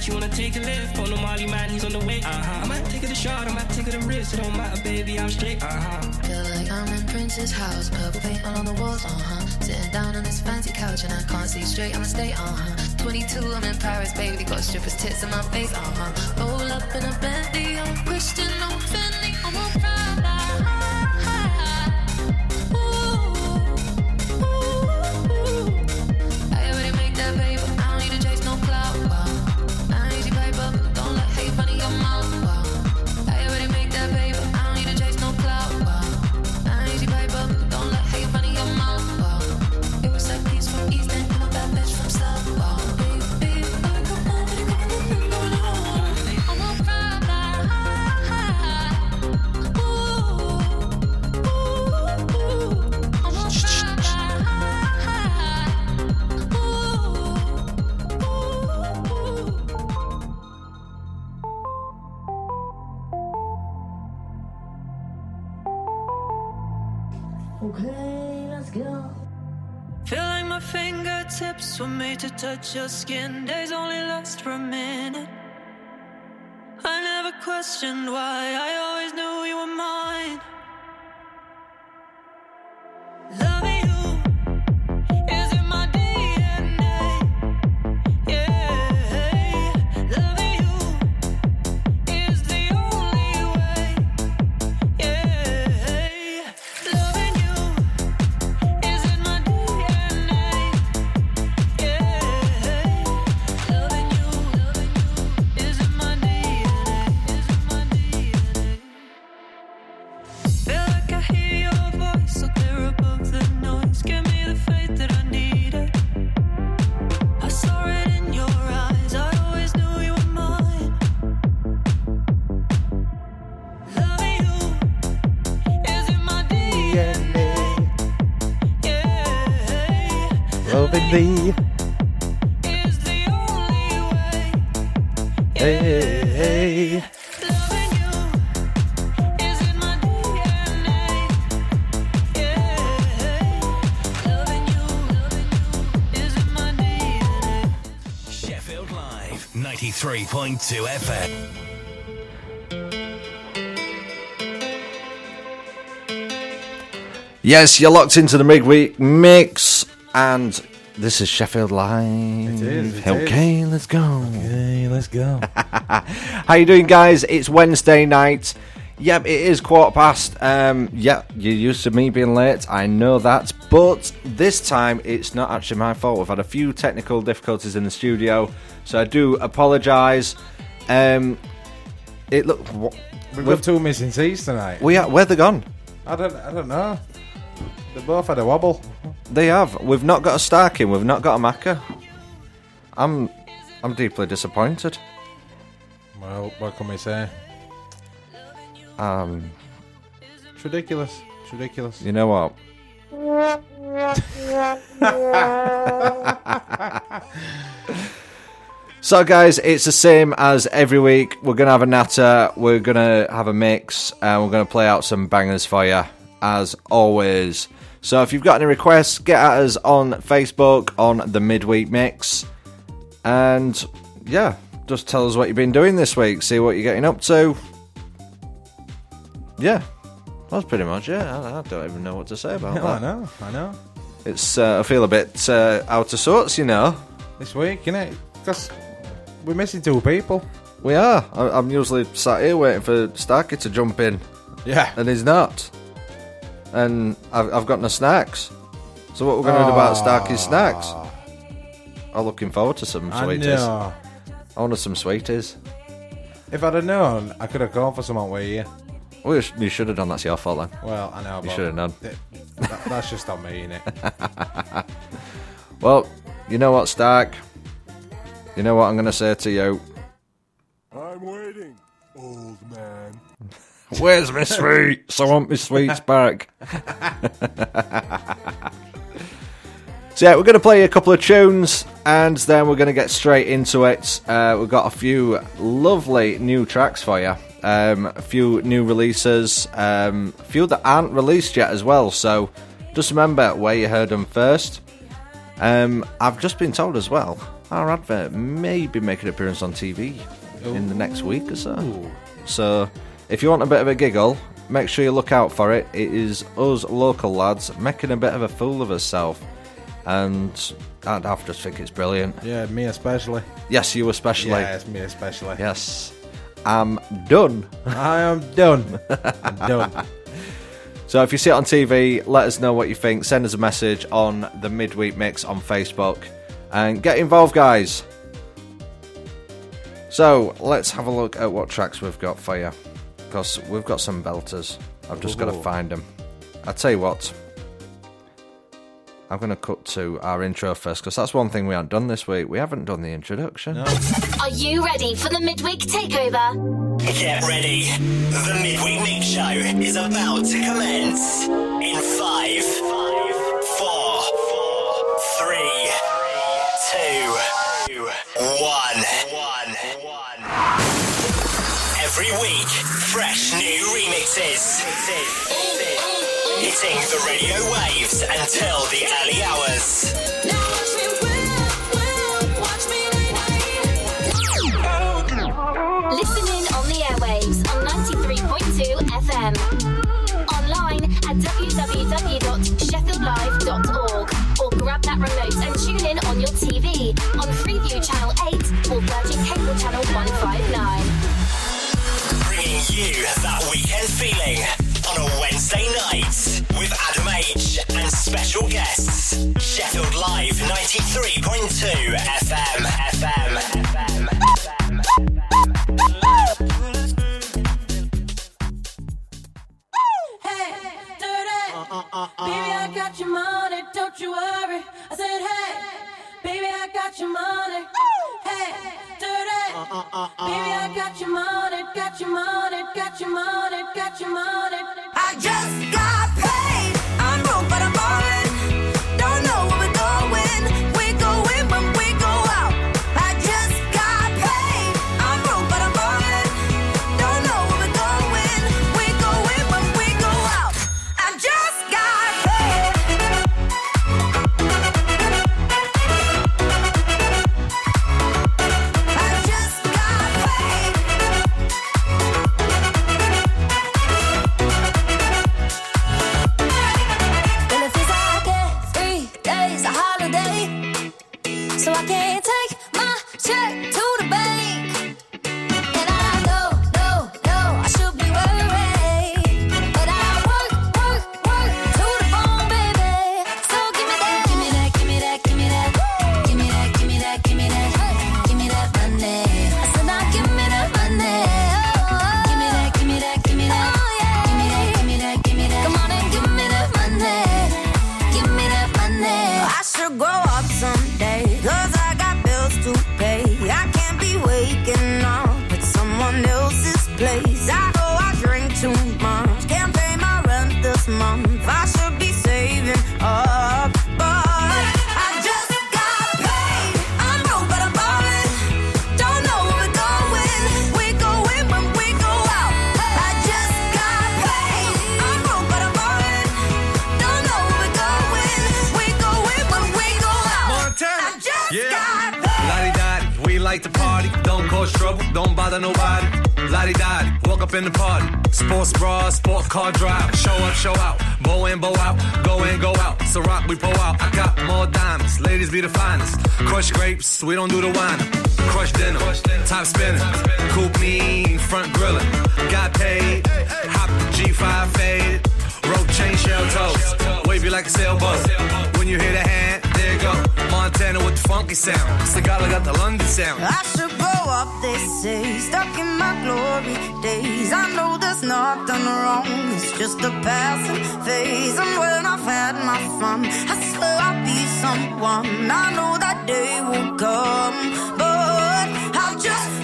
Take a flight, you wanna take a lift. On the Molly man, he's on the way. Uh-huh. I might take it a shot, I might take it a risk. It don't matter, baby, I'm straight, aha. Feel like I'm in Prince's house. Purple paint all on the walls, uh huh. Sitting down on this fancy couch and I can't see straight, I'ma stay, uh huh. 22, I'm in Paris, baby. Got strippers' tits in my face, uh huh. Roll up in a Bentley, I'm Christian, I'm Fendi, I'm a Prada. Touch your skin. Days only last for a minute. I never questioned why, I always knew you were mine. 93.2 FM. Yes, you're locked into the midweek mix, and this is Sheffield Live. It is, it okay, let's go. Okay, let's go. How you doing, guys? It's Wednesday night. Yep, it is quarter past. Um, yeah, you're used to me being late. I know that, but this time it's not actually my fault. We've had a few technical difficulties in the studio, so I do apologise. Um, it look we've- got two missing seats tonight. we are, where they gone? I don't, I don't know. They both had a wobble. They have. We've not got a Starkin. We've not got a Macca. I'm, I'm deeply disappointed. Well, what can we say? Um, It's ridiculous. It's ridiculous. you know what? so, guys, it's the same as every week. We're gonna have a natter. We're gonna have a mix, and we're gonna play out some bangers for you, as always. So, if you've got any requests, get at us on Facebook on the midweek mix, and yeah, just tell us what you've been doing this week. See what you're getting up to. Yeah, that's pretty much it. I, I don't even know what to say about Yeah, I know. I know. It's uh, I feel a bit uh, out of sorts, you know. This week, you know, Because we're missing two people. We are. I, I'm usually sat here waiting for Starkey to jump in, Yeah. and he's not. And I've, I've got no snacks. So what we're going to do about Starkey's snacks? I'm looking forward to some I sweeties. know. I want some sweeties. If I'd have known, I could have gone for some with way here. You, sh- you should have done. That's your fault then. Well, I know. You but should have done. th- that- that's just on me, innit? Well, you know what, Stark? You know what I'm going to say to you? I'm waiting, old man. Where's my sweets? I want my sweets back. so yeah, we're going to play a couple of tunes, and then we're going to get straight into it. Uh, we've got a few lovely new tracks for you, um, a few new releases, um, a few that aren't released yet as well. So just remember where you heard them first. Um, I've just been told as well our advert may be making an appearance on TV in the next week or so. So if you want a bit of a giggle, make sure you look out for it. It is us local lads making a bit of a fool of ourselves. And I I just think it's brilliant. Yeah, me especially. Yes, you especially. Yeah, it's me especially. Yes. I'm done. I am done. I'm done. So if you see it on TV, let us know what you think. Send us a message on the midweek mix on Facebook and get involved, guys. So let's have a look at what tracks we've got for you because we've got some belters. I've just got to find them. I'll tell you what. I'm going to cut to our intro first because that's one thing we haven't done this week. We haven't done the introduction. Are you ready for the midweek takeover? Get ready. The Midweek Mix Show is about to commence. In five, four, three, two, one. Every week, fresh new remixes. Hitting the radio waves until the early hours. Now watch me whip, whip, watch me Listen in on the airwaves on 93.2 FM. Online at www.sheffieldlive.org or grab that remote and tune in on your TV on Freeview Channel 8 or Virgin Cable Channel 159. Bringing you that weekend feeling Wednesday night with Adam H and special guests. Sheffield Live 93.2 FM. FM. FM. Hey, dirty. Baby, I got your money, don't you worry. I said, hey, baby, I got your money. Hey, dirty. Uh, uh, uh, baby, I got your money, got your money, got your money, got your money. I just got like a sailboat. When you hear the hand, there you go. Montana with the funky sound. Cigar got the London sound. I should blow up, they say. Stuck in my glory days. I know there's nothing wrong. It's just a passing phase. And when I've had my fun, I swear I'll be someone. I know that day will come. But I'll just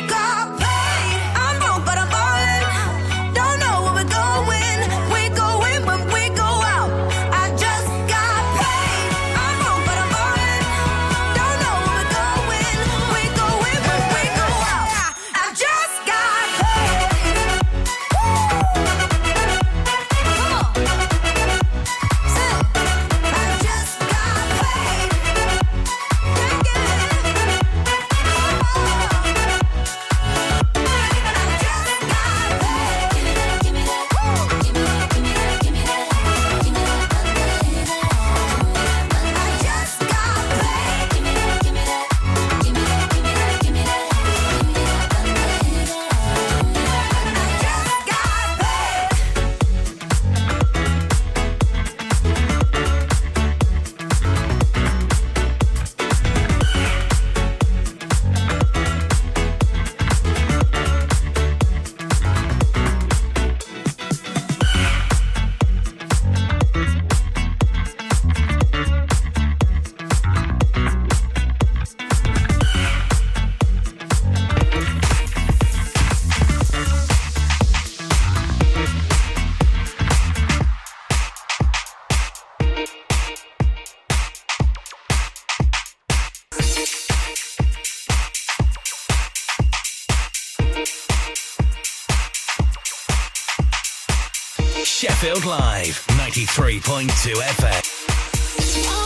Sheffield Live, 93.2 FM.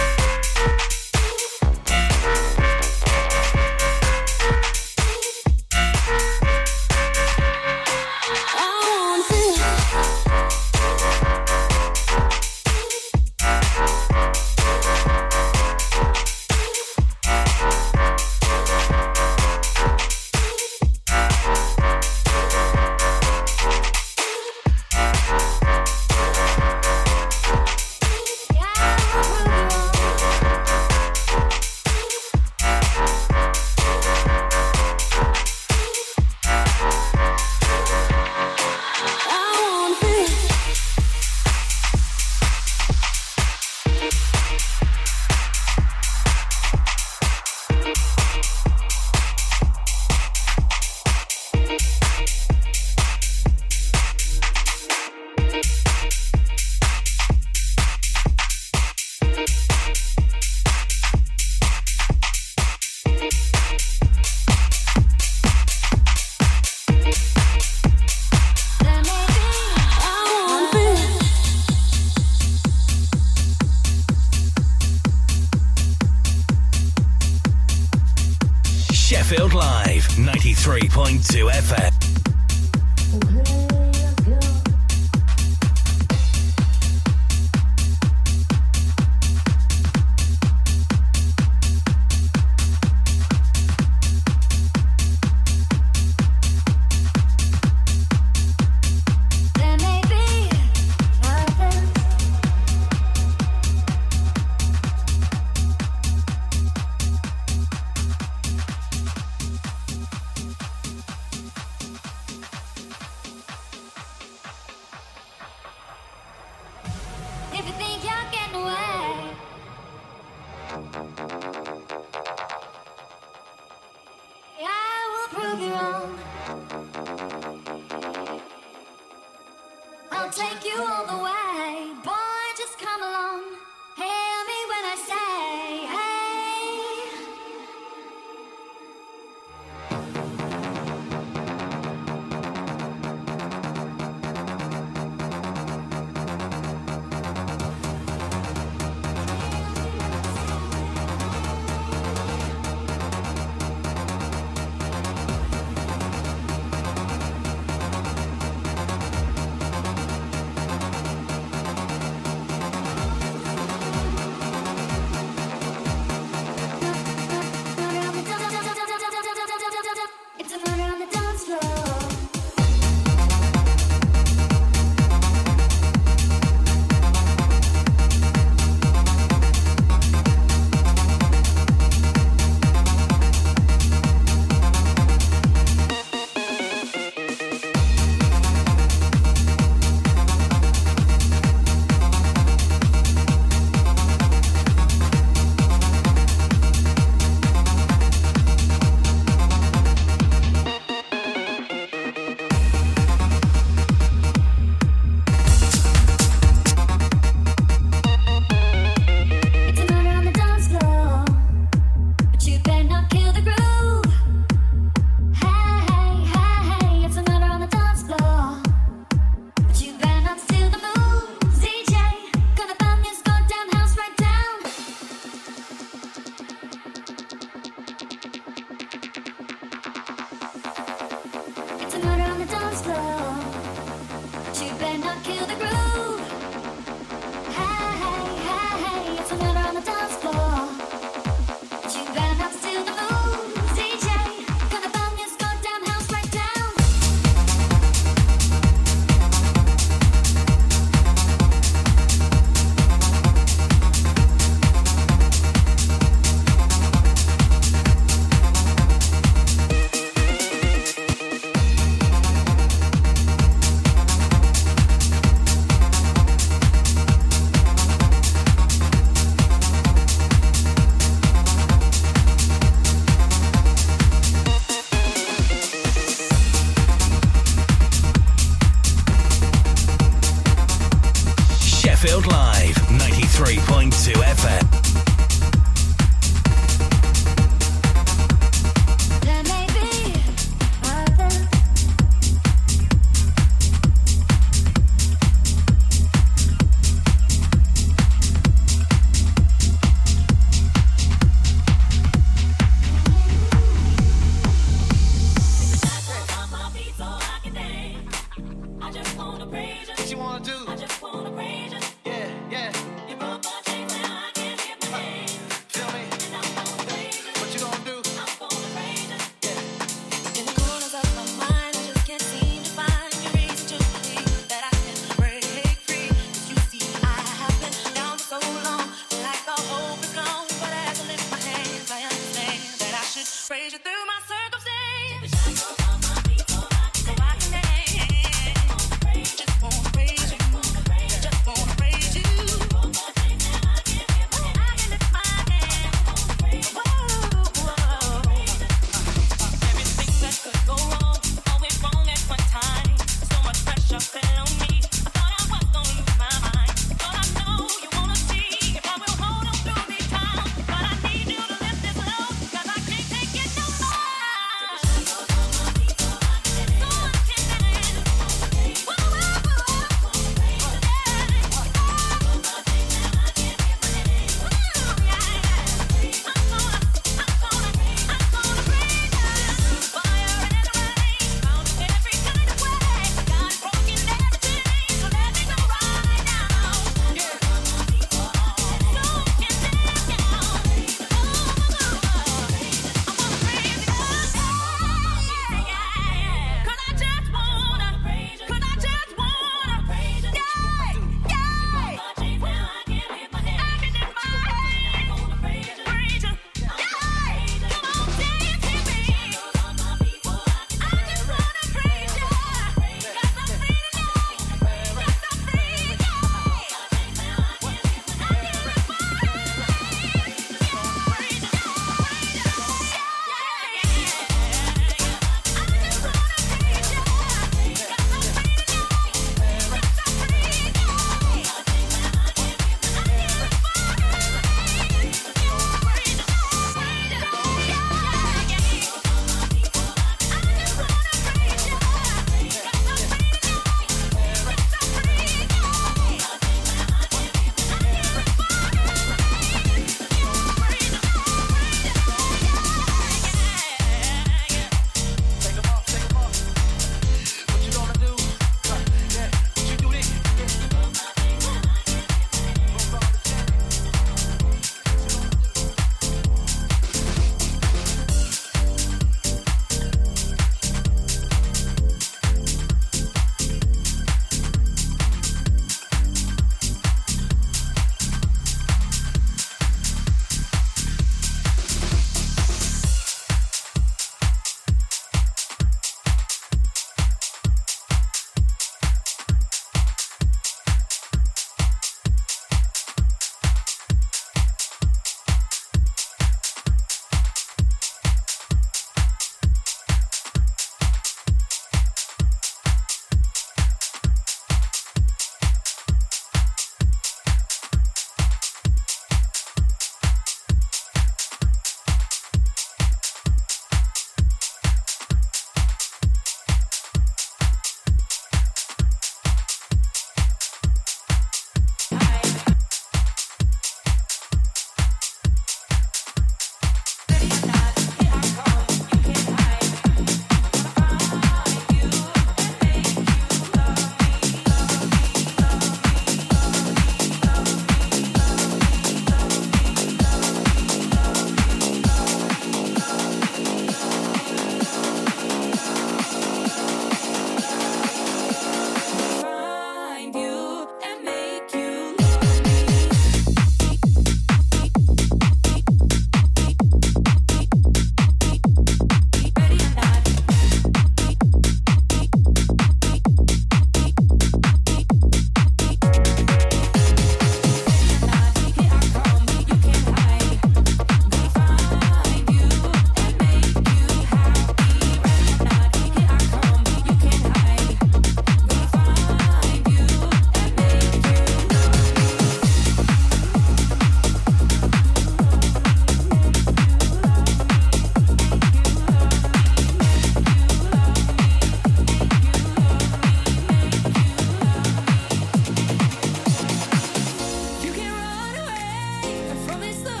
from this.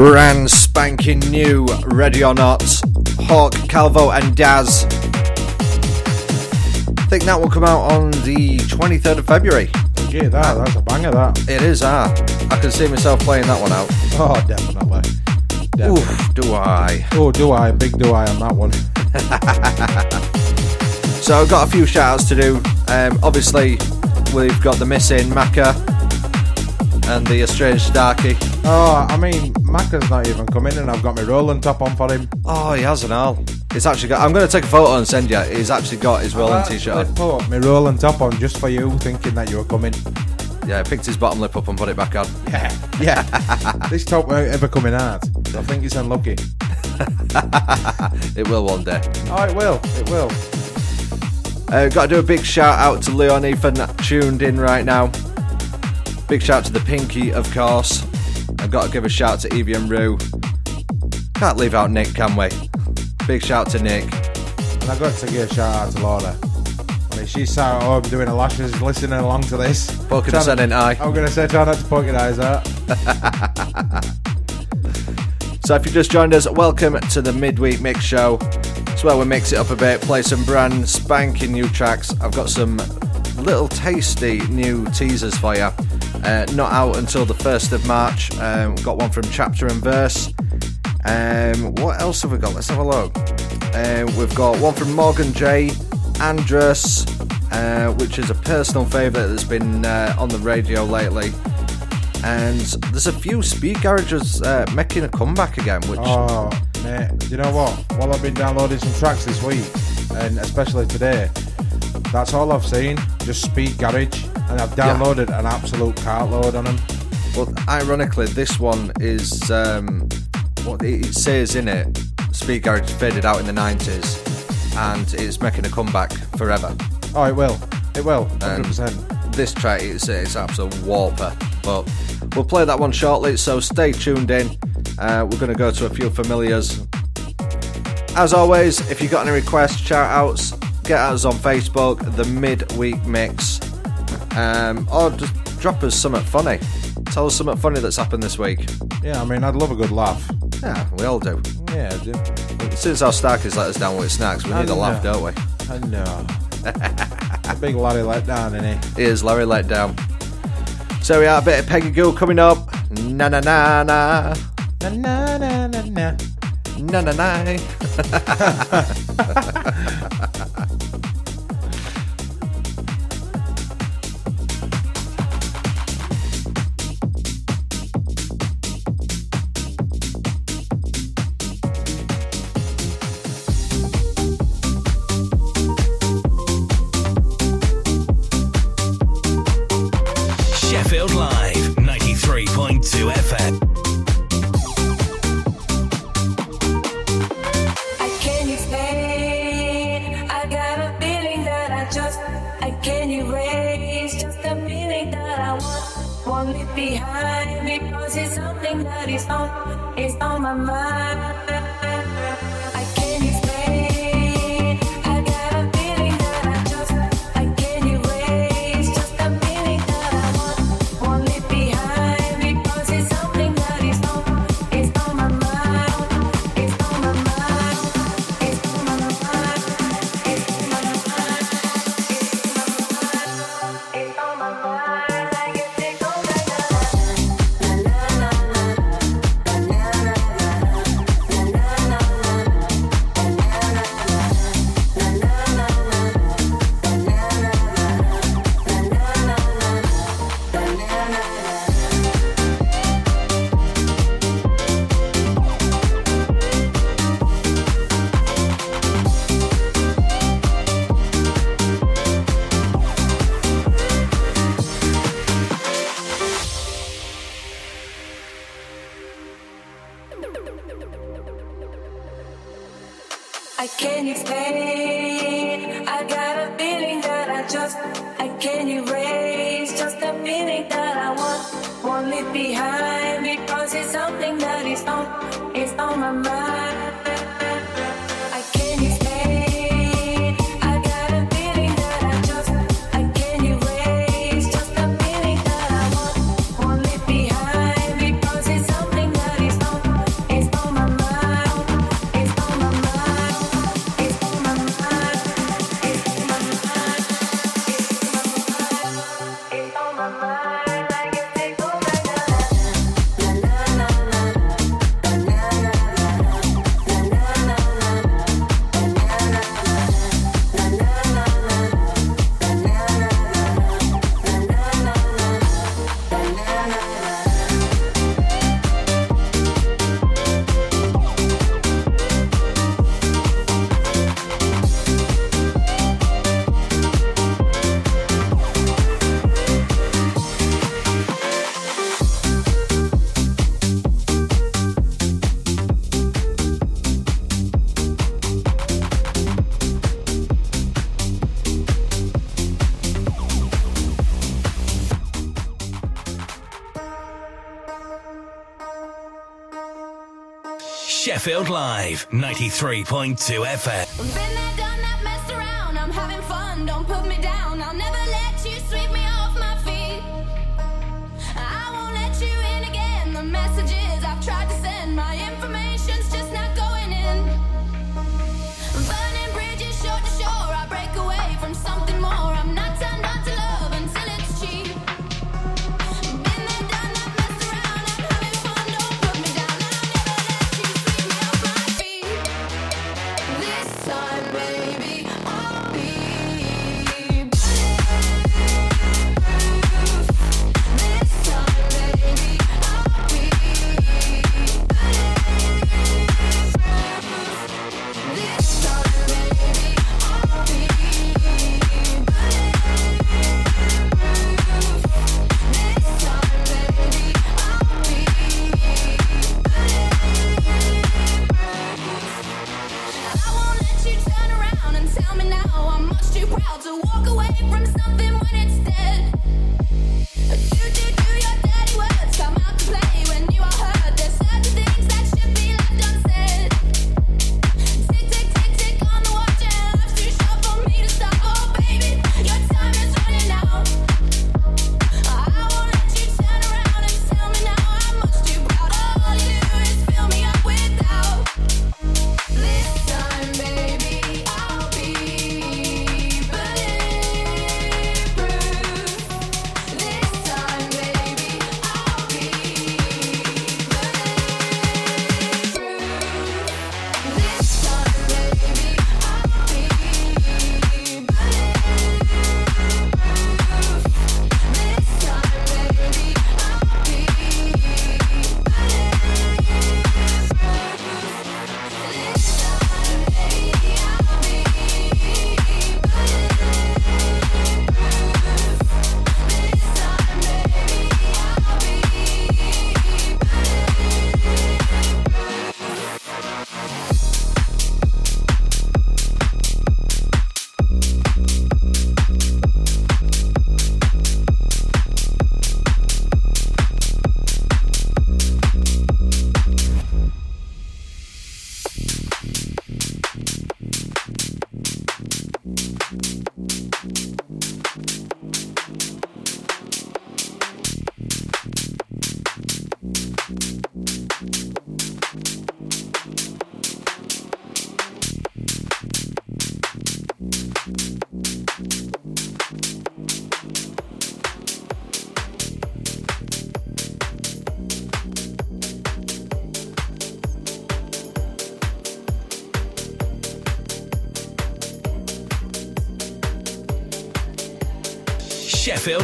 Brand spanking new, ready or not. Hawk, Calvo, and Daz. I think that will come out on the 23rd of February. Yeah, that, that's a banger, that. It is, ah. I can see myself playing that one out. Oh, definitely. definitely. Oof, do I. Oh, do I? Big do I on that one. So I've got a few shout outs to do. Um, obviously, we've got the missing Macca and the estranged Starkey. Oh, I mean, Macca's not even come in and I've got my rolling top on for him. Oh, he has an all. It's actually got. I'm going to take a photo and send you. He's actually got his rolling t-shirt on. Put my rolling top on just for you, thinking that you were coming. Yeah, I picked his bottom lip up and put it back on. Yeah, yeah. this top won't ever come in out. I think it's unlucky. It will one day. Oh, it will. It will. Uh, got to do a big shout out to Leon Ethan tuned in right now. Big shout to the Pinky, of course. I've got to give a shout to Evie and Rue. Can't leave out Nick, can we? Big shout to Nick. And I've got to give a shout out to Laura. I mean, she's sat at home doing her lashes, listening along to this. Poking us in eye. I'm going to say, try not to poke your eyes out. So if you've just joined us, welcome to the Midweek Mix Show. It's where we mix it up a bit, play some brand spanking new tracks. I've got some little tasty new teasers for you. Uh, not out until the 1st of March. Um, got one from Chapter and Verse. Um, what else have we got? Let's have a look. Uh, we've got one from Morgan J, Andrus, uh, which is a personal favourite that's been uh, on the radio lately. And there's a few speed garages uh, making a comeback again, which Oh, mate, you know what? While I've been downloading some tracks this week, and especially today, that's all I've seen. Just Speed Garage, and I've Yeah. downloaded an absolute cartload on them. Well, ironically, this one is um, what it says in it. Speed Garage faded out in the '90s, and it's making a comeback forever. Oh, it will. It will. 100%. this track is it's absolute warper, but we'll play that one shortly. So stay tuned in. Uh, we're going to go to a few familiars. As always, if you've got any requests, shout outs, get at us on Facebook, the Midweek Mix, um, or just drop us something funny. Tell us something funny that's happened this week. Yeah, I mean, I'd love a good laugh. Yeah, we all do. Yeah, I do. Since our Starkers let us down with snacks, we I need a laugh, don't we? I know. a big Larry let down, innit? Here's Larry let down. So we are a bit of Peggy Gou coming up. Na na na na. Na na na na na. Na na na. I can't explain. I got a feeling that I just I can't erase. Just a feeling that I want, want it behind because it's something that is on, it's on my mind. Sheffield Live, 93.2 FM.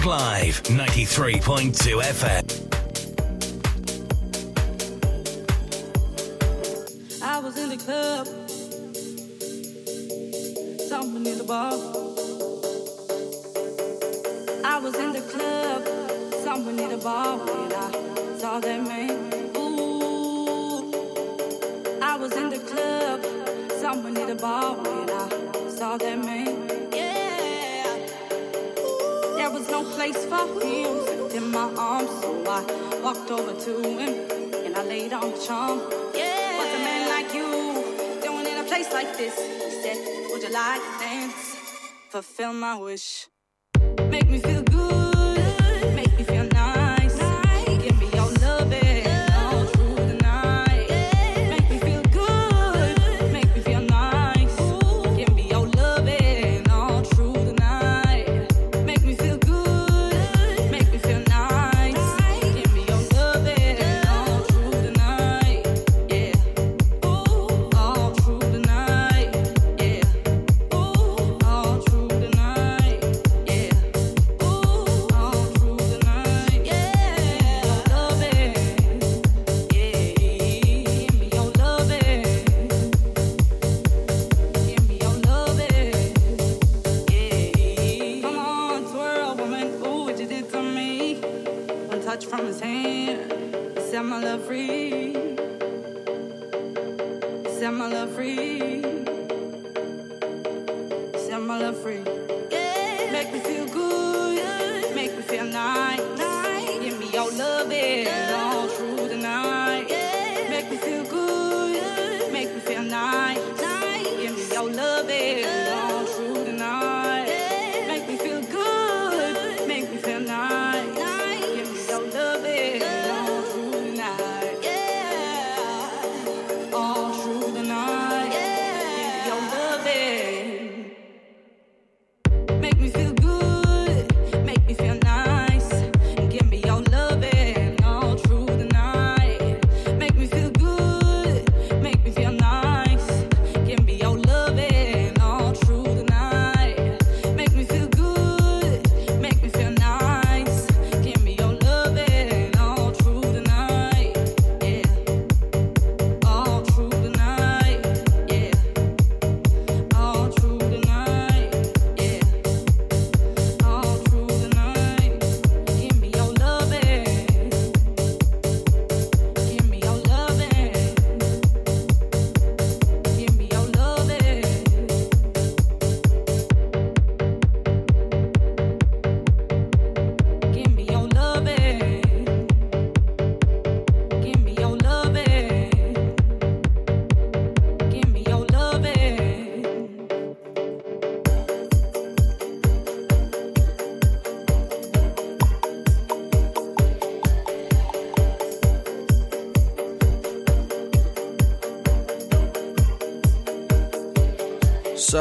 Live, 93.2 FM. like this. He said, Would you like to dance? Fulfill my wish. Make me feel good.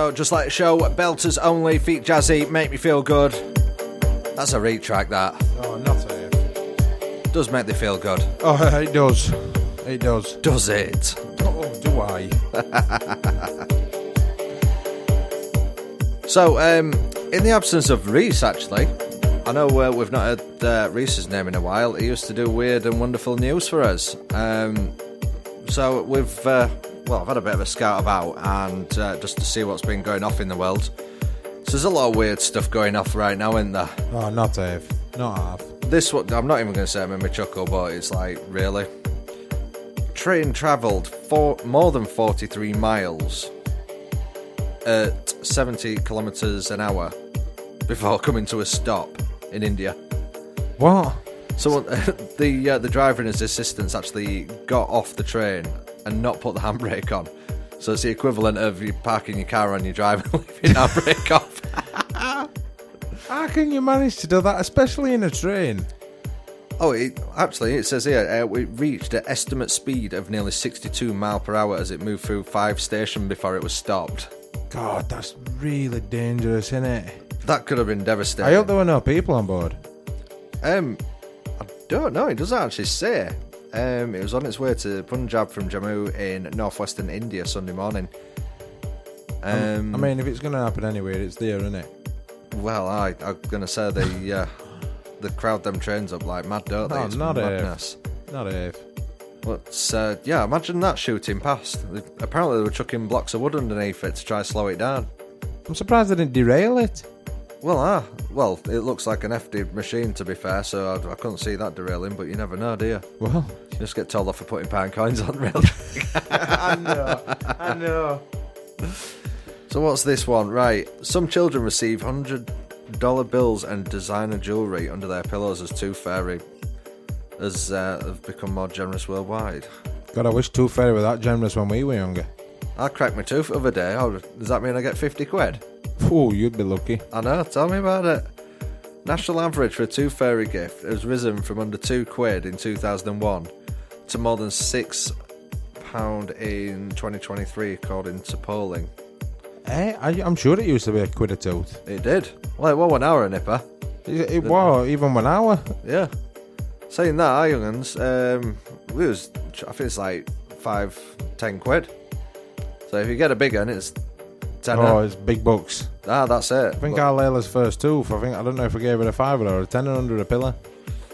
So, just like the show, Belters Only, Feat Jazzy, Make Me Feel Good. That's a retrack, that. Oh, not. Does make me feel good. Oh, it does. It does. Does it? Oh, do I? So, um, in the absence of Reese, actually, I know uh, we've not heard uh, Reese's name in a while. He used to do weird and wonderful news for us. Um, so we've, uh, well, I've had a bit of a scout about and uh, just to see what's been going off in the world. So there's a lot of weird stuff going off right now, isn't there? Oh, not Dave. Not half. This one, I'm not even going to say it made me chuckle, but it's like, really? Train travelled for more than 43 miles at 70 kilometres an hour before coming to a stop in India. What? So the uh, the driver and his assistants actually got off the train and not put the handbrake on. So it's the equivalent of you parking your car on your drive and leaving the handbrake off. How can you manage to do that, especially in a train? Oh, it, actually, it says here uh, it reached an estimate speed of nearly 62 mile per hour as it moved through five stations before it was stopped. God, that's really dangerous, isn't it? That could have been devastating. I hope there were no people on board. Um, I don't know. It doesn't actually say. Um, it was on its way to Punjab from Jammu in northwestern India Sunday morning. Um, I mean, if it's going to happen anywhere, it's there, isn't it? well, I I'm gonna say the uh, the crowd them trains up like mad, don't they? No, It's not madness. Not Dave. But uh, yeah, imagine that shooting past. Apparently, they were chucking blocks of wood underneath it to try to slow it down. I'm surprised they didn't derail it. Well, ah, well, it looks like an FD machine to be fair, so I, I couldn't see that derailing. But you never know, do you? Well, You just get told off for putting pound coins on rail. I know. I know. So what's this one? Right, some children receive hundred dollar bills and designer jewelry under their pillows as Tooth Fairy has uh, have become more generous worldwide. God, I wish Tooth Fairy were that generous when we were younger. I cracked my tooth the other day. Oh, does that mean I get fifty quid? Oh, you'd be lucky. I know. Tell me about it. National average for a Tooth Fairy gift has risen from under two quid in two thousand and one to more than six pound in twenty twenty three, according to polling. Eh, I, I'm sure it used to be a quid a tooth. It did. Well, it was one hour, a nipper. It, it was even one hour. Yeah. Saying that, our young'uns, um, we was, I think it's like five, ten quid. So if you get a big one, it's ten. Oh, it's big bucks. ah, that's it. I think our Layla's first tooth. I think I don't know if we gave her a fiver or a tenner under a pillar.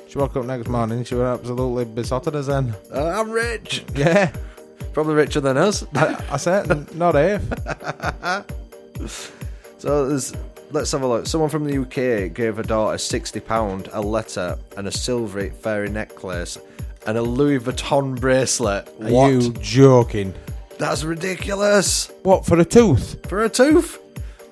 She woke up next morning. She was absolutely besotted as then. Uh, I'm rich. Yeah, Probably richer than us. I, I said not if. so there's let's have a look. Someone from the UK gave a daughter £60, a letter, and a silvery fairy necklace, and a Louis Vuitton bracelet. Are what? you joking? That's ridiculous. What for a tooth? For a tooth?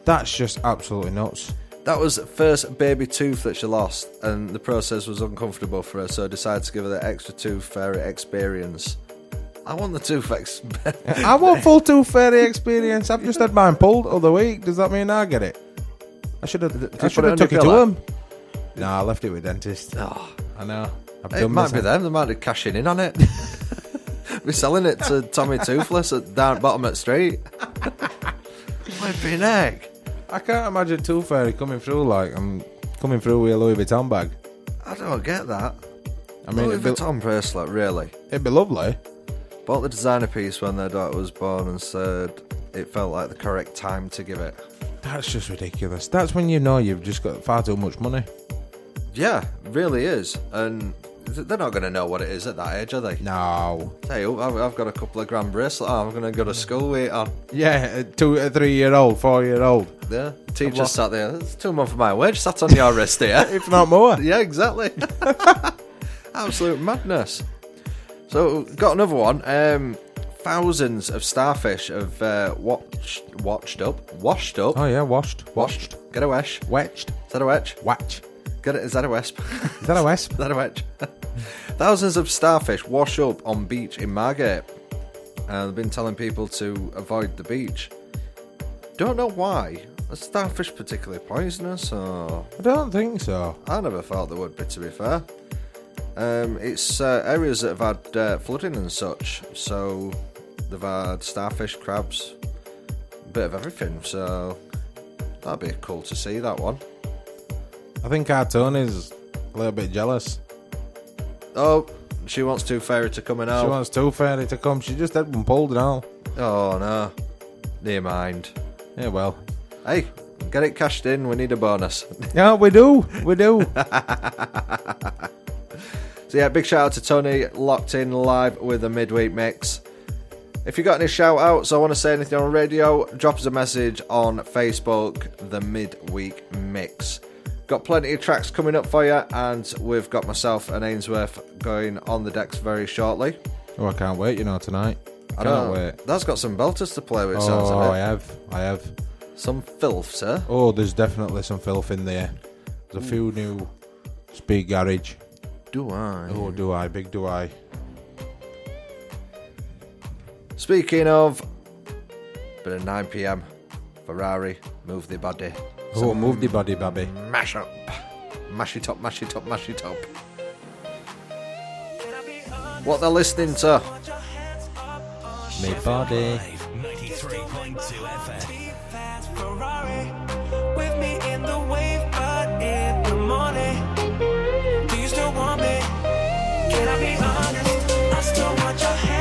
That's just absolutely nuts. That was the first baby tooth that she lost, and the process was uncomfortable for her, so I decided to give her the extra tooth fairy experience. I want the tooth ex- I want full tooth fairy experience. I've just had mine pulled all the week. Does that mean I get it? I should have. I should have took it to him. No, I left it with dentist. Oh, I know. I've it might be them. They might be cashing in on it. We're selling it to Tommy Toothless at down at bottom at street. Flipping heck. I can't imagine tooth fairy coming through like I'm coming through with a Louis Vuitton bag. I don't get that. I mean, Louis it'd be, Vuitton bracelet, really. it'd be lovely. Bought the designer piece when their daughter was born and said it felt like the correct time to give it. That's just ridiculous. That's when you know you've just got far too much money. Yeah, really is. And th- they're not going to know what it is at that age, are they? No. Hey, I've, I've got a couple of grand bracelets. I'm going to go to school with it on. Yeah, two, three year old, four year old, Yeah, teacher sat there. That's two months of my wage sat on your wrist here. if not more. yeah, exactly. Absolute madness. So, got another one. Um, thousands of starfish have uh, watched, watched up, washed up, Oh yeah, washed, washed. Get a wesh. wetched, Is that a wedge? watch. Get it? Is that a wesp? Is that a wesp? Is that a wedge? Thousands of starfish wash up on beach in Margate. And they've been telling people to avoid the beach. Don't know why. Are starfish particularly poisonous or I don't think so. I never thought they would be, to be fair. Um, it's uh, areas that have had uh, flooding and such, so they've had starfish, crabs, a bit of everything. So that'd be cool to see that one. I think our Tony's a little bit jealous. Oh, she wants Tooth Fairy to come in She out. wants Tooth Fairy to come. She just had one pulled and all. Oh no, near mind. Yeah, well. Hey, get it cashed in. We need a bonus. Yeah, we do. We do. So yeah, big shout out to Tony, locked in live with the midweek mix. If you got any shout outs or want to say anything on radio, drop us a message on Facebook, the midweek mix. Got plenty of tracks coming up for you, and we've got myself and Ainsworth going on the decks very shortly. oh, I can't wait, you know, tonight. I Can't know, wait. That's got some belters to play with, sounds Oh, I have. I have. Some filth, sir. Oh, there's definitely some filth in there. There's a few new speed garage. Do I? Oh, do I? Big do I? Speaking of, bit of 9 pm, Ferrari, move the body. Oh, move the mm. body, baby. Mash up. Mash it up, mash it up, mash it up. What they're listening to. Me body. 93.2 FM. With me in the wave, but in the morning. Do you still want me? Can I be honest? I still want your hands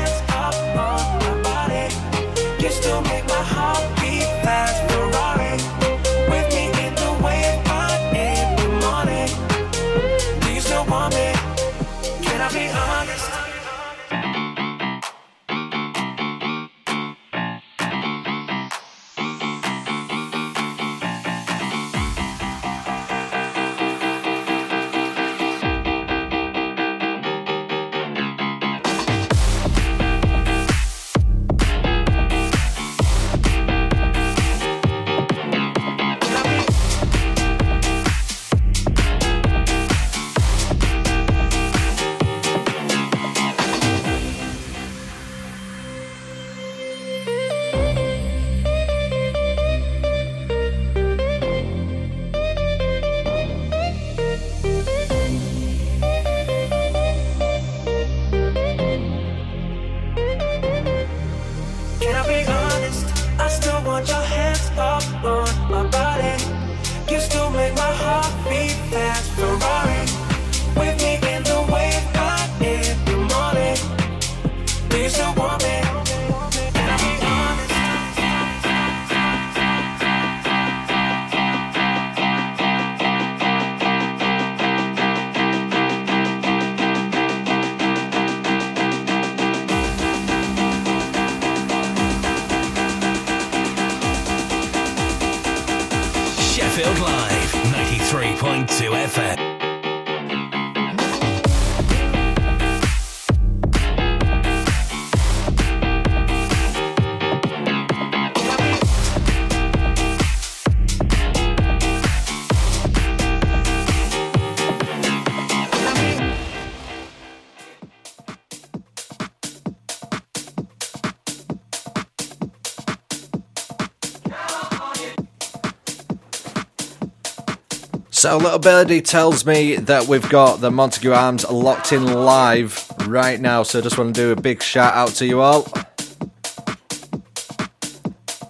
So, Little Birdie tells me that we've got the Montague Arms locked in live right now. So, just want to do a big shout out to you all.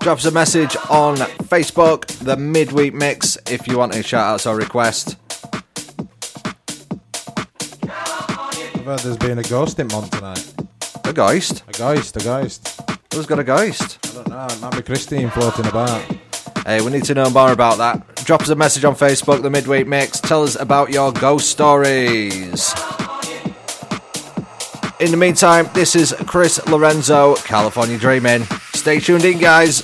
Drop us a message on Facebook, the Midweek Mix, if you want any shout outs or request. I've heard there's been a ghost in Mont tonight. A ghost? A ghost, a ghost. Who's got a ghost? I don't know, it might be Christine floating about. Hey, we need to know more about that. Drop us a message on Facebook, the Midweek Mix. Tell us about your ghost stories. In the meantime, this is Chris Lorenzo, California Dreaming. Stay tuned in, guys.